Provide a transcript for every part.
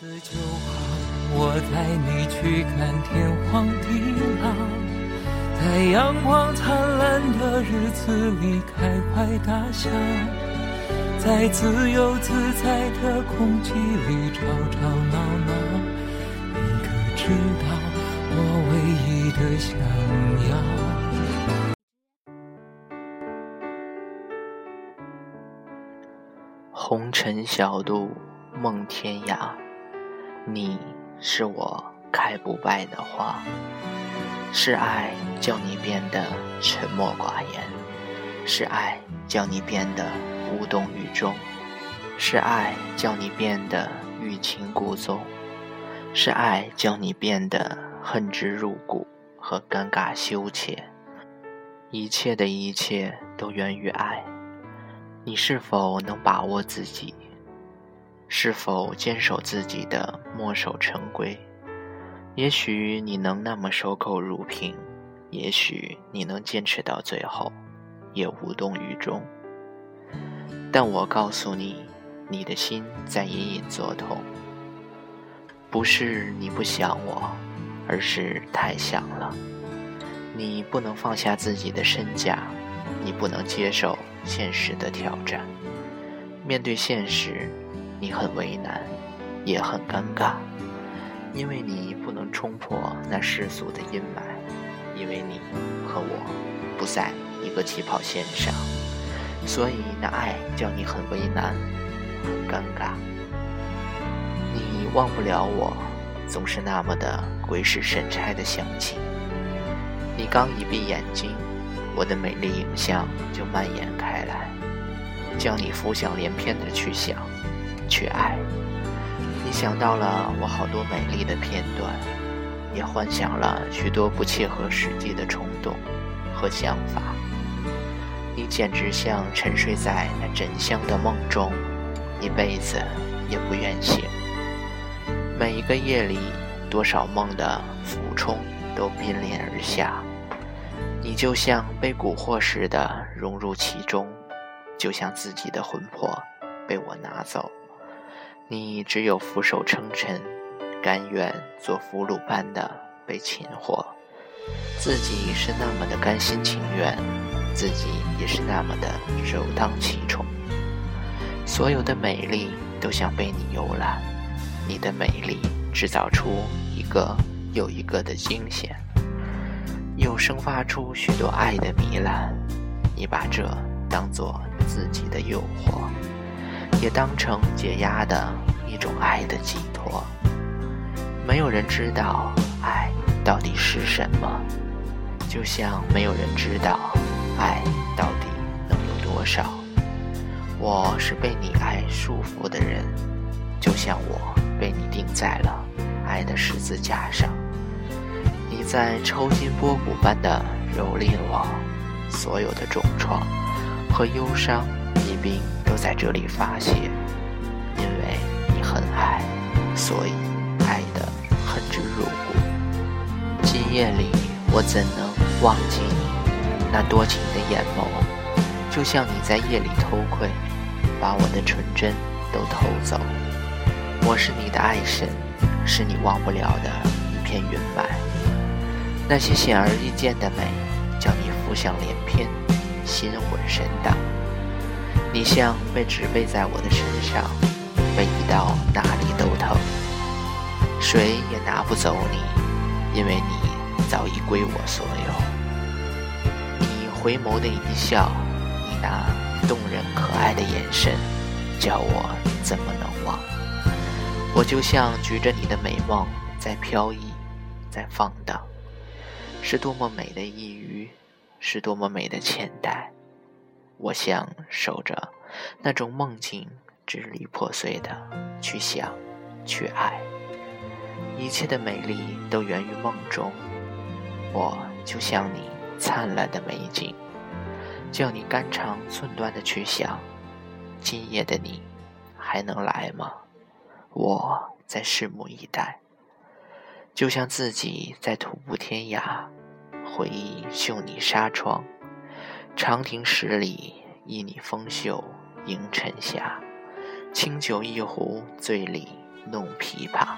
次就好，我带你去看天荒地老，在阳光灿烂的日子里开怀大笑，在自由自在的空气里吵吵闹闹。你可知道我唯一的想要？红尘小渡梦天涯，你是我开不败的花。是爱叫你变得沉默寡言，是爱叫你变得无动于衷，是爱叫你变得欲擒故纵，是爱叫你变得恨之入骨和尴尬羞怯。一切的一切都源于爱。你是否能把握自己？是否坚守自己的墨守成规？也许你能那么守口如瓶，也许你能坚持到最后，也无动于衷。但我告诉你，你的心在隐隐作痛。不是你不想我，而是太想了。你不能放下自己的身价，你不能接受。现实的挑战，面对现实，你很为难，也很尴尬，因为你不能冲破那世俗的阴霾，因为你和我不在一个起跑线上，所以那爱叫你很为难，很尴尬。你忘不了我，总是那么的鬼使神差的想起。你刚一闭眼睛。我的美丽影像就蔓延开来，将你浮想联翩的去想，去爱。你想到了我好多美丽的片段，也幻想了许多不切合实际的冲动和想法。你简直像沉睡在那枕香的梦中，一辈子也不愿醒。每一个夜里，多少梦的俯冲都濒临而下。你就像被蛊惑似的融入其中，就像自己的魂魄被我拿走。你只有俯首称臣，甘愿做俘虏般的被擒获。自己是那么的甘心情愿，自己也是那么的首当其冲。所有的美丽都想被你游览，你的美丽制造出一个又一个的惊险。又生发出许多爱的糜烂，你把这当做自己的诱惑，也当成解压的一种爱的寄托。没有人知道爱到底是什么，就像没有人知道爱到底能有多少。我是被你爱束缚的人，就像我被你钉在了爱的十字架上。你在抽筋剥骨般的蹂躏我，所有的重创和忧伤一并在这里发泄。因为你很爱，所以爱的恨之入骨。今夜里，我怎能忘记你那多情的眼眸？就像你在夜里偷窥，把我的纯真都偷走。我是你的爱神，是你忘不了的一片云霾。那些显而易见的美，叫你浮想联翩，心魂神荡。你像被植被在我的身上，被移到哪里都疼。谁也拿不走你，因为你早已归我所有。你回眸的一笑，你那动人可爱的眼神，叫我怎么能忘？我就像举着你的美梦，在飘逸，在放荡。是多么美的一隅，是多么美的前代。我想守着那种梦境，支离破碎的去想，去爱。一切的美丽都源于梦中。我就像你灿烂的美景，叫你肝肠寸断的去想，今夜的你还能来吗？我在拭目以待。就像自己在徒步天涯，回忆绣你纱窗，长亭十里，依你风袖迎晨霞。清酒一壶，醉里弄琵琶。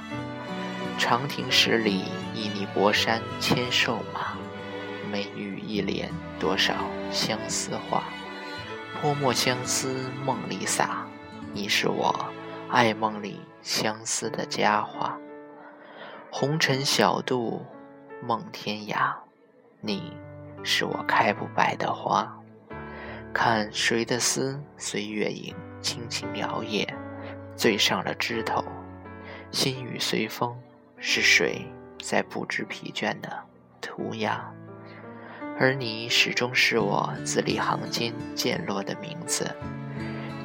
长亭十里，旖旎泊山牵瘦马。眉宇一帘，多少相思话。泼墨相思梦里洒，你是我爱梦里相思的佳话。红尘小渡梦天涯，你是我开不败的花。看谁的丝随月影轻轻摇曳，醉上了枝头。心语随风，是谁在不知疲倦的涂鸦？而你始终是我字里行间溅落的名字，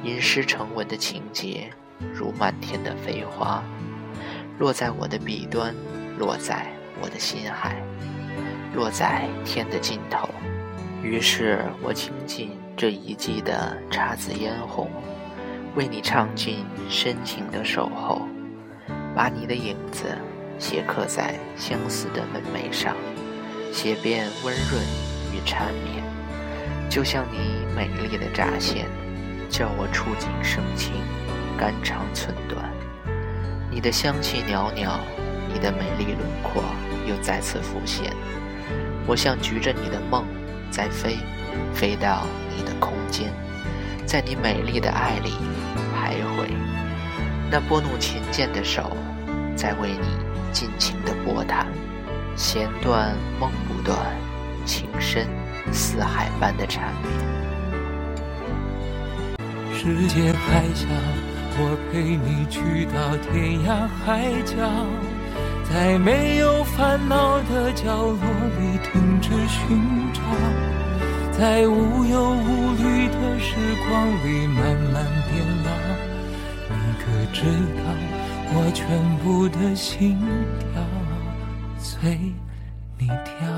吟诗成文的情节，如漫天的飞花，落在我的笔端，落在我的心海，落在天的尽头。于是我倾尽这一季的姹紫嫣红，为你唱尽深情的守候，把你的影子斜刻在相思的门楣上。写遍温润与缠绵，就像你美丽的乍现，叫我触景生情，肝肠寸断。你的香气袅袅，你的美丽轮廓又再次浮现。我像举着你的梦在飞，飞到你的空间，在你美丽的爱里徘徊。那拨弄琴键的手，在为你尽情的拨弹。弦断梦不断，情深似海般的缠绵。世界还小，我陪你去到天涯海角，在没有烦恼的角落里停止寻找，在无忧无虑的时光里慢慢变老。你可知道我全部的心跳？随你跳。